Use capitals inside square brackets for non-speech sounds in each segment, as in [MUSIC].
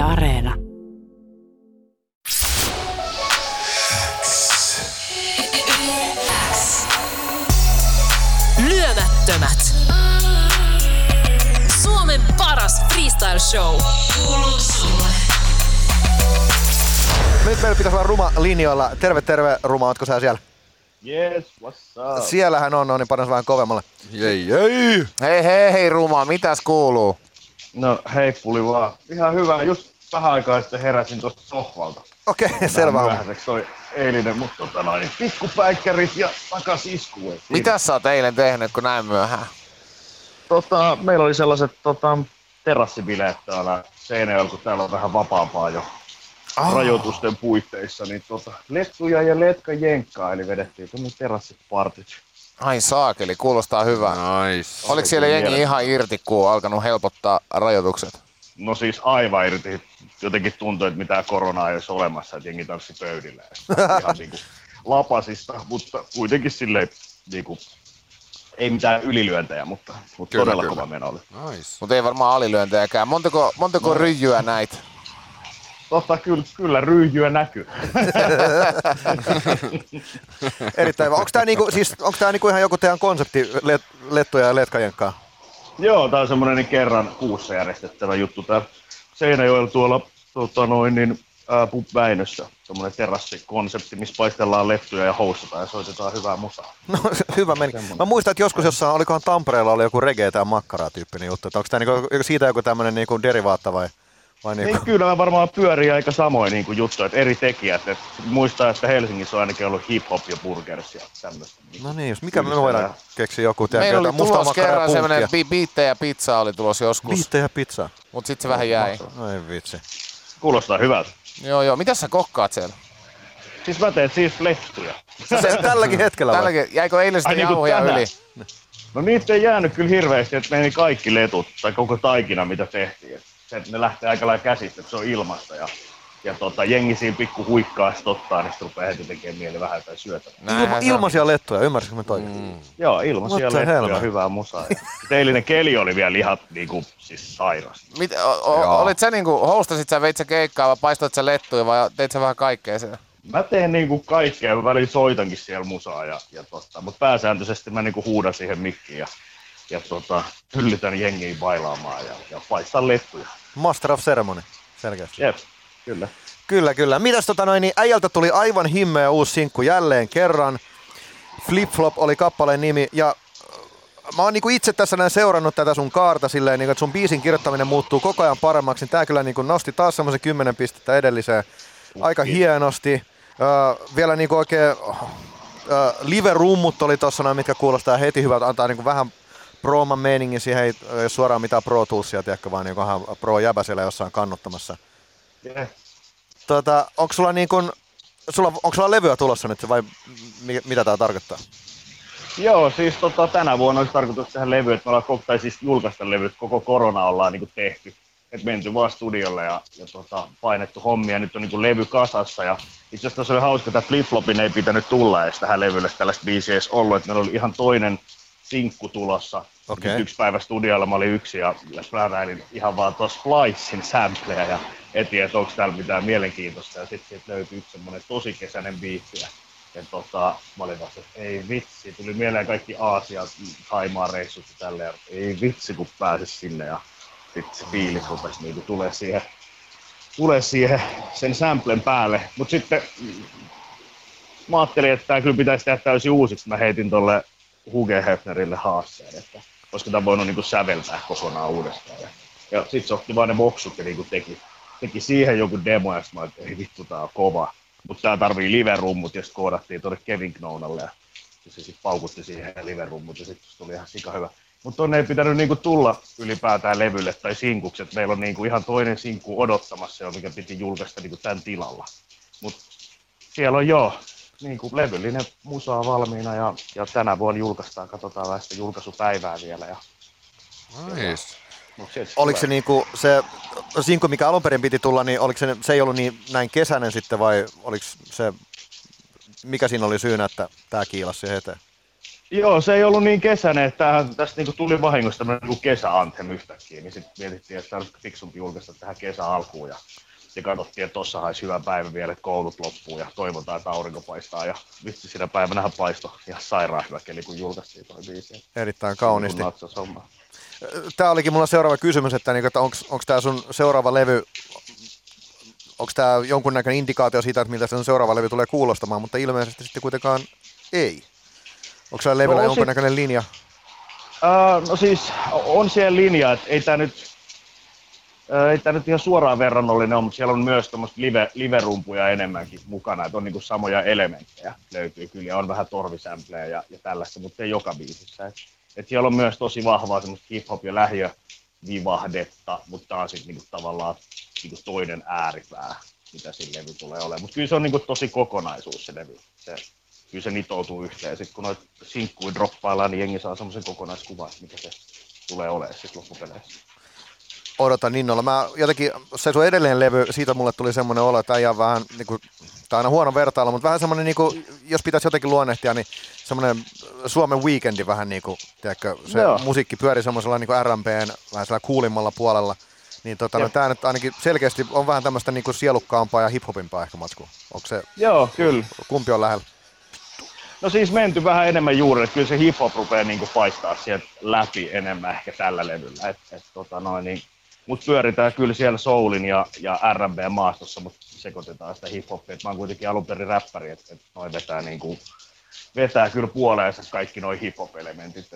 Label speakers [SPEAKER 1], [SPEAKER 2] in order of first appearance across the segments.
[SPEAKER 1] Yle Areena.
[SPEAKER 2] Lyömättömät. Suomen paras freestyle show. Kuuluu sulle.
[SPEAKER 3] Nyt meillä pitäisi olla Ruma linjoilla. Terve, terve Ruma, ootko sä siellä?
[SPEAKER 4] Yes, what's up?
[SPEAKER 3] Siellähän on, no niin panas vähän kovemmalle.
[SPEAKER 5] Jei, jei.
[SPEAKER 6] Hei hei hei Ruma, mitäs kuuluu?
[SPEAKER 4] No hei, puli vaan. Ihan hyvä. Just vähän aikaa sitten heräsin tuosta sohvalta.
[SPEAKER 3] Okei, okay, selvä
[SPEAKER 4] myöhäiseksi toi eilinen, mutta tota noin, pikkupäikkärit ja takas isku.
[SPEAKER 6] Mitäs sä oot eilen tehnyt, kun näin myöhään?
[SPEAKER 4] Tota, meillä oli sellaiset tota, terassibileet täällä Seinäjoella, kun täällä on vähän vapaampaa jo
[SPEAKER 3] Ah.
[SPEAKER 4] rajoitusten puitteissa, niin tota, lettuja ja letka jenkkaa, eli vedettiin tuonne terassipartit.
[SPEAKER 6] Ai saakeli, kuulostaa hyvää.
[SPEAKER 5] Nice.
[SPEAKER 6] Oliko siellä jengi ihan irti, kun on alkanut helpottaa rajoitukset?
[SPEAKER 4] No siis aivan irti. Jotenkin tuntui, että mitään koronaa ei olisi olemassa, että jengi tanssi pöydillä. [LAUGHS] Ihan niinku lapasista, mutta kuitenkin silleen niinku, ei mitään ylilyöntejä, mutta, mutta
[SPEAKER 5] Kyllä,
[SPEAKER 4] todella
[SPEAKER 5] kyllä.
[SPEAKER 4] kova meno oli.
[SPEAKER 5] Nice.
[SPEAKER 6] Mutta ei varmaan alilyöntejäkään. Montako, montako ryijyä näit?
[SPEAKER 4] Totta, kyllä, kyllä ryijyä näkyy. [LAUGHS]
[SPEAKER 3] Erittäin hyvä. Onko tämä niinku, siis, tää niinku ihan joku teidän konsepti, let, lettuja ja letkajenkkaa?
[SPEAKER 4] Joo, tää on semmonen niin kerran kuussa järjestettävä juttu täällä Seinäjoella tuolla tota noin, niin, ää, Pub Väinössä. Semmonen terassikonsepti, missä paistellaan lettuja ja houstataan ja soitetaan hyvää musaa.
[SPEAKER 3] No [LAUGHS] hyvä meni. Mä muistan, että joskus jossain, olikohan Tampereella oli joku reggae tai makkaraa tyyppinen juttu. Onko tämä niinku, siitä joku tämmöinen niinku derivaatta vai, vai
[SPEAKER 4] Niin
[SPEAKER 3] niinku?
[SPEAKER 4] kyllä varmaan pyörii aika samoin niin juttu, että eri tekijät. Et muistaa, että Helsingissä on ainakin ollut hip-hop ja burgers ja tämmöistä.
[SPEAKER 3] No niin, jos mikä me voidaan keksiä joku, tiedätkö,
[SPEAKER 6] Meillä oli tulos kerran bi- biittejä ja pizza oli tulos joskus,
[SPEAKER 3] Biittejä ja pizzaa.
[SPEAKER 6] mutta sitten se vähän jäi.
[SPEAKER 3] No ei vitsi.
[SPEAKER 4] Kuulostaa hyvältä.
[SPEAKER 6] Joo joo, mitäs sä kokkaat siellä?
[SPEAKER 4] Siis mä teen siis lettuja.
[SPEAKER 3] Se, tälläkin hetkellä vai?
[SPEAKER 6] Tälläkin, jäikö eilen
[SPEAKER 4] Ai niinku
[SPEAKER 6] jauhoja
[SPEAKER 4] tänään?
[SPEAKER 6] yli?
[SPEAKER 4] No niitä ei jäänyt kyllä hirveästi, että meni kaikki letut tai koko taikina mitä tehtiin. Se, että ne lähtee aika lailla käsistä, että se on ilmasta ja, ja tota, jengi siinä pikku huikkaa sit ottaa, niin sit rupeaa heti tekemään mieli vähän tai syötä.
[SPEAKER 3] Ilma, ilmaisia lettuja, ymmärsitkö mä toi? Mm.
[SPEAKER 4] Joo, ilmaisia
[SPEAKER 3] What
[SPEAKER 4] lettuja,
[SPEAKER 3] hell, man?
[SPEAKER 4] hyvää musaa. Eilinen keli oli vielä ihan niinku, siis sairas.
[SPEAKER 6] Mit, o, o, olit sä niinku, hostasit sä, veit sä keikkaa vai paistoit sä lettuja vai teit sä vähän kaikkea siellä?
[SPEAKER 4] Mä teen niinku kaikkea, mä välillä soitankin siellä musaa, ja, ja tota, mutta pääsääntöisesti mä niinku huudan siihen mikkiin ja, ja tota, hyllytän jengiä bailaamaan ja, ja paistan lettuja.
[SPEAKER 3] Master of Ceremony, selkeästi.
[SPEAKER 4] Jep, kyllä.
[SPEAKER 3] Kyllä, kyllä. Mitäs tota noin, niin äijältä tuli aivan himmeä uusi sinkku jälleen kerran. Flip Flop oli kappaleen nimi ja äh, mä oon niinku itse tässä näin seurannut tätä sun kaarta silleen, niinku, että sun biisin kirjoittaminen muuttuu koko ajan paremmaksi. Tää kyllä niinku nosti taas semmoisen 10 pistettä edelliseen aika hienosti. Öö, vielä niinku oikein öö, live-rummut oli tossa noin, mitkä kuulostaa heti hyvältä, antaa niinku vähän prooman meiningin siihen, ei ole suoraan mitään Pro Toolsia, tiedätkö, vaan niinku ihan pro jäbä siellä jossain kannuttamassa.
[SPEAKER 4] Yeah.
[SPEAKER 3] Tota, onko sulla niin kun, sulla, onko sulla levyä tulossa nyt vai mi, mitä tää tarkoittaa?
[SPEAKER 4] Joo, siis tota, tänä vuonna olisi tarkoitus tehdä levy, että me ollaan koko, tai siis julkaista levy, että koko korona ollaan niin tehty. Et menty vaan studiolle ja, ja tota, painettu hommia, nyt on niin levy kasassa. Ja itse asiassa se oli hauska, että Flip-Flopin ei pitänyt tulla edes tähän levylle tällaista biisiä edes ollut, että meillä oli ihan toinen sinkku tulossa. Nyt Yksi päivä studiolla mä olin yksi ja, pläräilin ihan vaan tuossa Splicein sampleja ja etin, että onko täällä mitään mielenkiintoista. Ja sitten siitä löytyi yksi semmoinen tosi kesäinen biisi. Ja, ja tota, mä olin vasta, että ei vitsi, tuli mieleen kaikki Aasia, Thaimaan reissut ja tälleen. Ei vitsi, kun pääsis sinne ja sitten se fiilis rupesi niinku tulee siihen, tulee siihen sen samplen päälle. Mutta sitten mm, mä ajattelin, että tämä kyllä pitäisi tehdä täysin uusiksi. Mä heitin tolle Huge Hefnerille haasteen, että olisiko tämä voinut niinku säveltää kokonaan uudestaan. Ja, ja sitten se otti vaan ne boksut ja niinku teki, teki siihen joku demo, ja sit mä että ei vittu, tää on kova. Mutta tää tarvii live-rummut, ja sitten koodattiin tuonne Kevin Knounalle, ja se sitten paukutti siihen live-rummut, ja sitten tuli ihan sika hyvä. Mutta tonne ei pitänyt niinku tulla ylipäätään levylle tai sinkuksi, että meillä on niinku ihan toinen sinkku odottamassa jo, mikä piti julkaista niinku tämän tilalla. Mutta siellä on jo niin kuin levyllinen musaa valmiina ja, ja tänä vuonna julkaistaan, katsotaan vähän sitä julkaisupäivää vielä. Ja,
[SPEAKER 5] Nice.
[SPEAKER 4] sieltä
[SPEAKER 3] Oliko se niinku se sinkku, mikä alun perin piti tulla, niin oliko se, se ei ollut niin näin kesäinen sitten vai oliko se, mikä siinä oli syynä, että tämä kiilasi siihen eteen?
[SPEAKER 4] Joo, se ei ollut niin kesäinen, että tämähän, tästä niinku tuli vahingossa tämmöinen niinku kesäanthem yhtäkkiä, niin sitten mietittiin, että olisiko fiksumpi julkaista tähän kesä alkuun ja ja katsottiin, että tossa olisi hyvä päivä vielä, että koulut loppuu ja toivotaan, että aurinko paistaa. Ja vitsi, siinä päivänä paistoi ihan sairaan hyvä keli, kun julkaistiin toi biisi.
[SPEAKER 3] Erittäin kauniisti. Tämä olikin mulla seuraava kysymys, että, niinku, että onko tämä sun seuraava levy, onko tämä jonkunnäköinen indikaatio siitä, että miltä sun seuraava levy tulee kuulostamaan, mutta ilmeisesti sitten kuitenkaan ei. Onko se levyllä
[SPEAKER 4] No,
[SPEAKER 3] jonkunnäköinen linja?
[SPEAKER 4] Uh, no siis on siellä linja, että ei tämä nyt, ei tää nyt ihan suoraan verrannollinen ole, mutta siellä on myös tuommoista live, live-rumpuja enemmänkin mukana, että on niinku samoja elementtejä löytyy kyllä ja on vähän torvisämpleä ja, ja tällaista, mutta ei joka biisissä. Et, et siellä on myös tosi vahvaa semmoista hip-hop ja lähiövivahdetta, mutta tää on sitten niinku tavallaan niinku toinen ääripää, mitä siinä levy tulee olemaan. Mutta kyllä se on niinku tosi kokonaisuus se levy. Se, kyllä se nitoutuu yhteen. Sitten kun noita sinkkuja droppaillaan, niin jengi saa semmoisen kokonaiskuvan, mikä se tulee olemaan sitten loppupeleissä.
[SPEAKER 3] Odotan innolla. Mä jotenkin, se sun edelleen levy, siitä mulle tuli semmoinen olo, että on vähän, niin kuin, tää on aina huono vertailu, mutta vähän semmoinen, niin kuin, jos pitäisi jotenkin luonnehtia, niin semmoinen Suomen weekendi vähän niin kuin, tiedätkö, se
[SPEAKER 4] Joo.
[SPEAKER 3] musiikki pyöri semmoisella niin RMPn vähän sillä kuulimmalla puolella. Niin tota, no, tää nyt ainakin selkeästi on vähän tämmöistä niin kuin sielukkaampaa ja hiphopimpaa ehkä matsku. Onko se,
[SPEAKER 4] Joo, kyllä.
[SPEAKER 3] kumpi on lähellä?
[SPEAKER 4] No siis menty vähän enemmän juuri, että kyllä se hip-hop rupeaa niinku paistaa sieltä läpi enemmän ehkä tällä levyllä. Et, et, tota noin, niin, mut pyöritään kyllä siellä soulin ja, ja R&B-maastossa, mutta sekoitetaan sitä hip-hopia. Mä oon kuitenkin alun perin räppäri, että et noin vetää, niinku, vetää kyllä puoleensa kaikki noin hip-hop-elementit.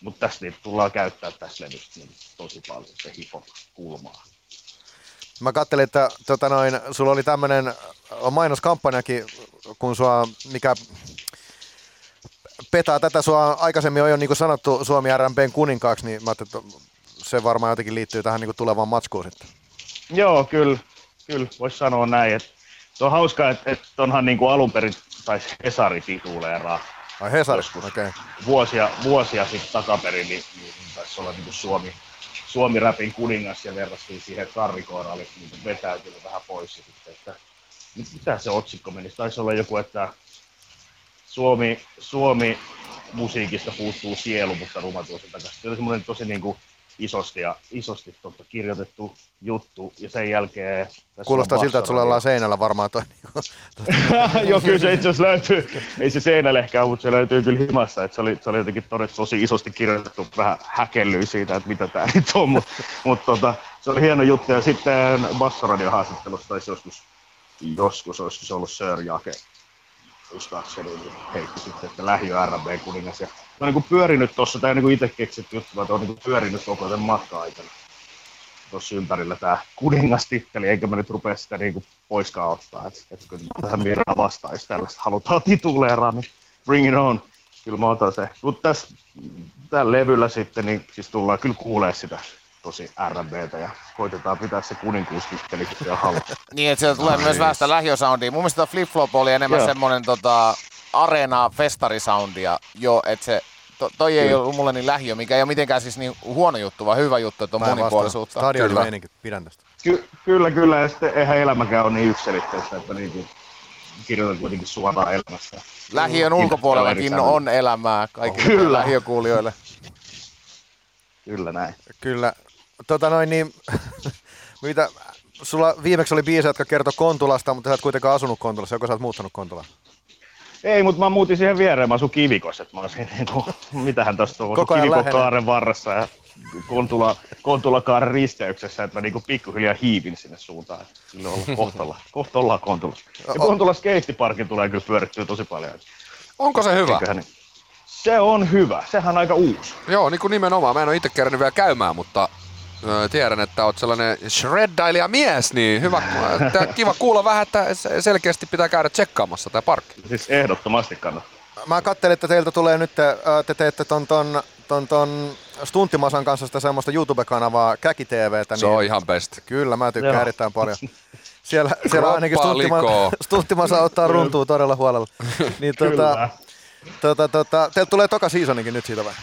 [SPEAKER 4] Mutta tästä niitä tullaan käyttää tässä levyssä niin tosi paljon se hip-hop-kulmaa.
[SPEAKER 3] Mä katselin, että tota noin, sulla oli tämmöinen mainoskampanjakin, kun sua, mikä petaa tätä sua aikaisemmin on jo niin sanottu Suomi RMPn kuninkaaksi, niin mä ajattelin, että se varmaan jotenkin liittyy tähän niin kuin tulevaan matskuun sitten.
[SPEAKER 4] Joo, kyllä, kyllä voisi sanoa näin. Että se on hauskaa, että, että onhan niin kuin alun perin taisi Hesari tituleeraa
[SPEAKER 3] Ai Hesari, okei. Okay.
[SPEAKER 4] vuosia, vuosia sitten takaperin, niin, niin taisi olla niin kuin Suomi, Suomi-räpin kuningas ja verrattiin siihen, että Karri Koora oli niin vetäytynyt vähän pois. Ja sitten, että, mit- mitä se otsikko meni? Taisi olla joku, että Suomi, Suomi musiikista puuttuu sielu, mutta ruma tuossa takaisin. Se oli semmoinen tosi niin kuin isosti, ja, isosti totta, kirjoitettu juttu, ja sen jälkeen... tässä
[SPEAKER 3] Kuulostaa siltä, että sulla ollaan seinällä varmaan toi. Niin [LAUGHS]
[SPEAKER 4] Joo, kyllä se itse asiassa löytyy, ei se seinällä ehkä mutta se löytyy kyllä himassa, että se oli, se oli jotenkin todettu tosi isosti kirjoitettu, vähän häkellyy siitä, että mitä tämä nyt on, mutta mut, tota, se oli hieno juttu. Ja sitten Bassoradion haastattelussa taisi joskus, joskus olisiko se ollut Sir Jake, muistaakseni, heitti sitten, että lähiö RB kuningas. Ja on niin kuin pyörinyt tuossa, tämä on niin kuin itse keksitty juttu, vaan on niin kuin pyörinyt koko tämän matkan aikana tuossa ympärillä tämä kuningastitteli, eikä mä nyt rupea sitä niinku poiskaan ottaa. Että et kun tähän Mirra vastaan, jos tällaista halutaan tituleeraa, niin bring it on. Kyllä mä otan se. Mutta tässä tällä levyllä sitten, niin siis tullaan kyllä kuulee sitä tosi R&Btä ja koitetaan pitää se kuninkuustitteli, on haluttu.
[SPEAKER 6] Niin, että sieltä tulee myös vähän sitä lähiösoundia. Mun mielestä Flip Flop oli enemmän
[SPEAKER 4] Joo.
[SPEAKER 6] semmoinen tota, arena festarisoundia jo, että se to, toi ei ollut mulle niin lähiö, mikä ei ole mitenkään siis niin huono juttu, vaan hyvä juttu, että on monipuolisuutta.
[SPEAKER 3] Stadionin
[SPEAKER 5] Kyllä.
[SPEAKER 3] meininki, pidän tästä.
[SPEAKER 4] Ky- kyllä, kyllä. Ja sitten eihän elämäkään ole niin yksiselitteistä, että niinku kirjoitan kuitenkin suoraan elämästä.
[SPEAKER 6] Lähiön ulkopuolellakin on elämää kaikille
[SPEAKER 4] Kyllä.
[SPEAKER 6] lähiökuulijoille.
[SPEAKER 4] Kyllä näin.
[SPEAKER 3] Kyllä. Tota noin, niin, [LAUGHS] mitä, sulla viimeksi oli biisi, jotka kertoi Kontulasta, mutta sä et kuitenkaan asunut Kontulassa, joko sä oot muuttanut Kontulaan?
[SPEAKER 4] Ei, mutta mä muutin siihen viereen, mä asun Kivikossa, että mä olisin [LAUGHS] niinku, mitähän tosta on,
[SPEAKER 3] Koko ajan
[SPEAKER 4] Kivikon
[SPEAKER 3] lähellä.
[SPEAKER 4] kaaren varressa ja Kontula, Kontulakaaren risteyksessä, että mä niinku pikkuhiljaa hiipin sinne suuntaan. Sillä on ollut kohtolla, [LAUGHS] kohta ollaan Kontulassa. Ja Kontulan skeittiparkin tulee kyllä pyörittyä tosi paljon.
[SPEAKER 5] Onko se hyvä?
[SPEAKER 4] eiköhän niin- Se on hyvä, sehän on aika uusi.
[SPEAKER 5] Joo, niin kuin nimenomaan. Mä en ole itse kerännyt vielä käymään, mutta tiedän, että oot sellainen shreddailija mies, niin hyvä, että kiva kuulla vähän, että se- selkeästi pitää käydä tsekkaamassa tämä parkki.
[SPEAKER 4] Siis ehdottomasti kannattaa.
[SPEAKER 3] Mä katselin, että teiltä tulee nyt, te teette ton, ton, ton, ton Stunttimasan kanssa sitä semmoista YouTube-kanavaa Käki TVtä.
[SPEAKER 5] Se on ihan best.
[SPEAKER 3] Kyllä, mä tykkään
[SPEAKER 4] Joo.
[SPEAKER 3] erittäin paljon. Siellä, siellä ainakin. Stunttimasa, [LAUGHS] Stunttimasa ottaa runtuu todella huolella. Niin, [LAUGHS] tota, tota, tota, teiltä tulee toka seasoninkin nyt siitä vai?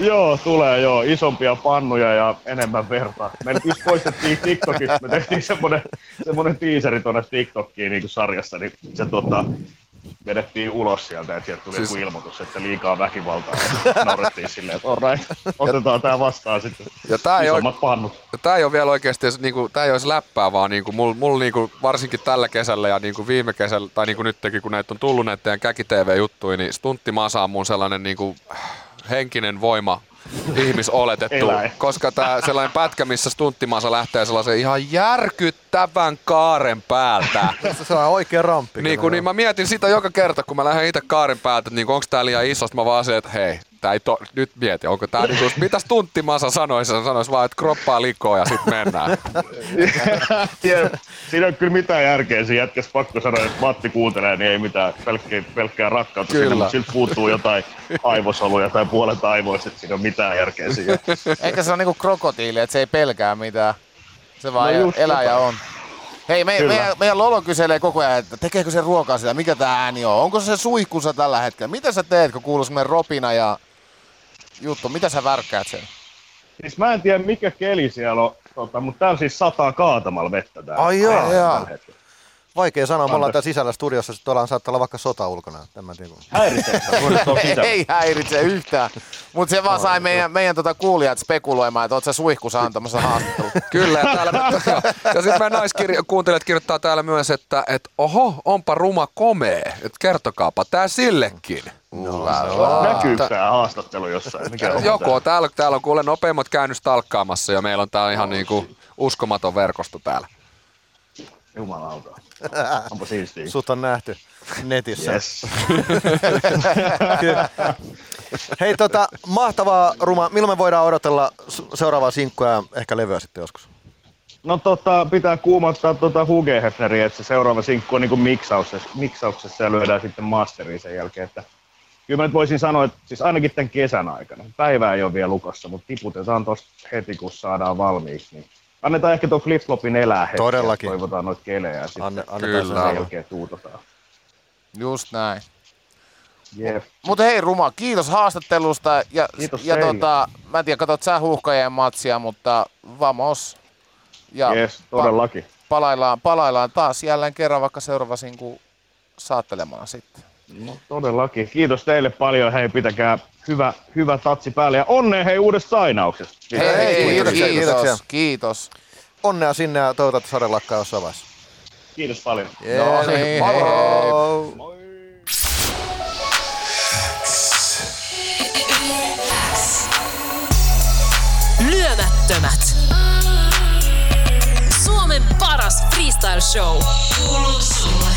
[SPEAKER 4] Joo, tulee joo. Isompia pannuja ja enemmän verta. Me nyt just poistettiin TikTokista, me tehtiin semmonen, semmonen tiiseri tuonne TikTokkiin niin kuin sarjassa, niin se tota, vedettiin ulos sieltä, että sieltä tuli
[SPEAKER 5] Siis-
[SPEAKER 4] joku ilmoitus, että liikaa väkivaltaa. Naurettiin silleen, että alright, otetaan tää vastaan sitten.
[SPEAKER 5] Ja tää ei
[SPEAKER 4] Isommat pannut.
[SPEAKER 5] Ja tää ei ole vielä oikeasti, edes niinku, tää ei olisi läppää, vaan niinku, mulla mul, niinku, varsinkin tällä kesällä ja niinku viime kesällä, tai niinku nytkin, kun näitä on tullut näitä teidän käki-TV-juttuja, niin Stunttimasa on mun sellainen niinku, henkinen voima ihmisoletettu,
[SPEAKER 4] Eläin.
[SPEAKER 5] koska tää sellainen pätkä, missä stunttimasa lähtee sellaisen ihan järkyttävän kaaren päältä. [LAUGHS]
[SPEAKER 3] Se on oikea ramppi.
[SPEAKER 5] Niin, kun, niin mä mietin sitä joka kerta, kun mä lähden itse kaaren päältä, että niin onko tää liian iso, mä vaan se, että hei, tää ei to, nyt mieti, onko tää niinku, mitäs tunttimasa sanoisi, se sanoisi vaan, että kroppaa likoa ja sit mennään. [LAUGHS]
[SPEAKER 4] Tiedä, Siinä on kyllä mitään järkeä siinä jätkäs pakko sanoa, että Matti kuuntelee, niin ei mitään pelkkää, pelkkää rakkautta
[SPEAKER 5] Kyllä.
[SPEAKER 4] sinne, mutta siltä puuttuu jotain aivosoluja tai puolet aivoista, että siinä on mitään järkeä siinä.
[SPEAKER 6] Eikä se ole niinku krokotiili, että se ei pelkää mitään. Se vaan
[SPEAKER 4] No
[SPEAKER 6] eläjä
[SPEAKER 4] jotain.
[SPEAKER 6] on. Hei, me,
[SPEAKER 4] Kyllä.
[SPEAKER 6] meidän, meidän Lolo kyselee koko ajan, että tekeekö se ruokaa sitä, mikä tää ääni on, onko se suihkussa tällä hetkellä, mitä sä teet, kun kuuluu semmonen ropina ja juttu, mitä sä värkkäät sen?
[SPEAKER 4] Siis mä en tiedä mikä keli siellä on, tota, mutta täällä siis sataa kaatamalla vettä täällä.
[SPEAKER 3] Ai joo.
[SPEAKER 6] Joo.
[SPEAKER 4] hetkellä.
[SPEAKER 3] Vaikea sanoa, me ollaan täällä sisällä studiossa, sitten ollaan saattaa olla vaikka sota ulkona.
[SPEAKER 4] Voit tuolla
[SPEAKER 6] Ei, häiritse yhtään. Mutta se vaan sai meidän, meidän tota kuulijat spekuloimaan, että oot sä suihkussa antamassa haastattelua. [LAUGHS]
[SPEAKER 5] Kyllä, ja, täällä, [LAUGHS] ja sitten meidän naiskirja, kuuntelijat kirjoittaa täällä myös, että et, oho, onpa ruma komee, että kertokaapa tää sillekin.
[SPEAKER 3] No,
[SPEAKER 4] Näkyykö tää haastattelu jossain? Mikä on
[SPEAKER 5] Joko täällä, täällä on kuule nopeimmat käynnys talkkaamassa ja meillä on tää ihan niinku uskomaton verkosto täällä.
[SPEAKER 4] Jumalauta. [LAUGHS] Onpa siistiä.
[SPEAKER 3] Sut on nähty netissä.
[SPEAKER 4] Yes. [LAUGHS]
[SPEAKER 3] Hei, tota, mahtavaa Ruma. Milloin me voidaan odotella seuraavaa sinkkua ja ehkä levyä sitten joskus?
[SPEAKER 4] No tota, pitää kuumattaa tota Hugehefneriä, että se seuraava sinkku on niinku miksauksessa, miksauksessa ja lyödään sitten masteriin sen jälkeen, että kyllä mä nyt voisin sanoa, että siis ainakin tämän kesän aikana. Päivää ei ole vielä lukossa, mutta tiputetaan tosta heti, kun saadaan valmiiksi. Niin annetaan ehkä tuo flip-flopin elää hetki.
[SPEAKER 3] Todellakin.
[SPEAKER 4] Ja toivotaan noita kelejä ja sitten
[SPEAKER 3] Anne, annetaan
[SPEAKER 5] Kyllä.
[SPEAKER 3] sen
[SPEAKER 4] sen jälkeen tuutotaan.
[SPEAKER 6] Just näin.
[SPEAKER 4] Jep.
[SPEAKER 6] Mutta hei Ruma, kiitos haastattelusta. Ja,
[SPEAKER 4] Kiitos
[SPEAKER 6] ja
[SPEAKER 4] teille.
[SPEAKER 6] tota, mä en tiedä, katsot sä huuhkajien matsia, mutta vamos. Ja
[SPEAKER 4] Yes, todellakin.
[SPEAKER 6] palaillaan, palaillaan taas jälleen kerran vaikka seuraava sinku saattelemaan sitten.
[SPEAKER 4] No, todellakin. Kiitos teille paljon. Hei, pitäkää hyvä, hyvä tatsi päälle ja onnea hei uudesta sainauksesta.
[SPEAKER 6] Hei, hei, kiitos, kiitos,
[SPEAKER 3] kiitoksia.
[SPEAKER 6] kiitos.
[SPEAKER 3] Onnea sinne ja toivotaan, että Sade lakkaa jossain vaiheessa.
[SPEAKER 4] Kiitos paljon.
[SPEAKER 6] No niin, hei, hei.
[SPEAKER 3] Moro!
[SPEAKER 2] Lyömättömät. Suomen paras freestyle show. Kuuluu sulle.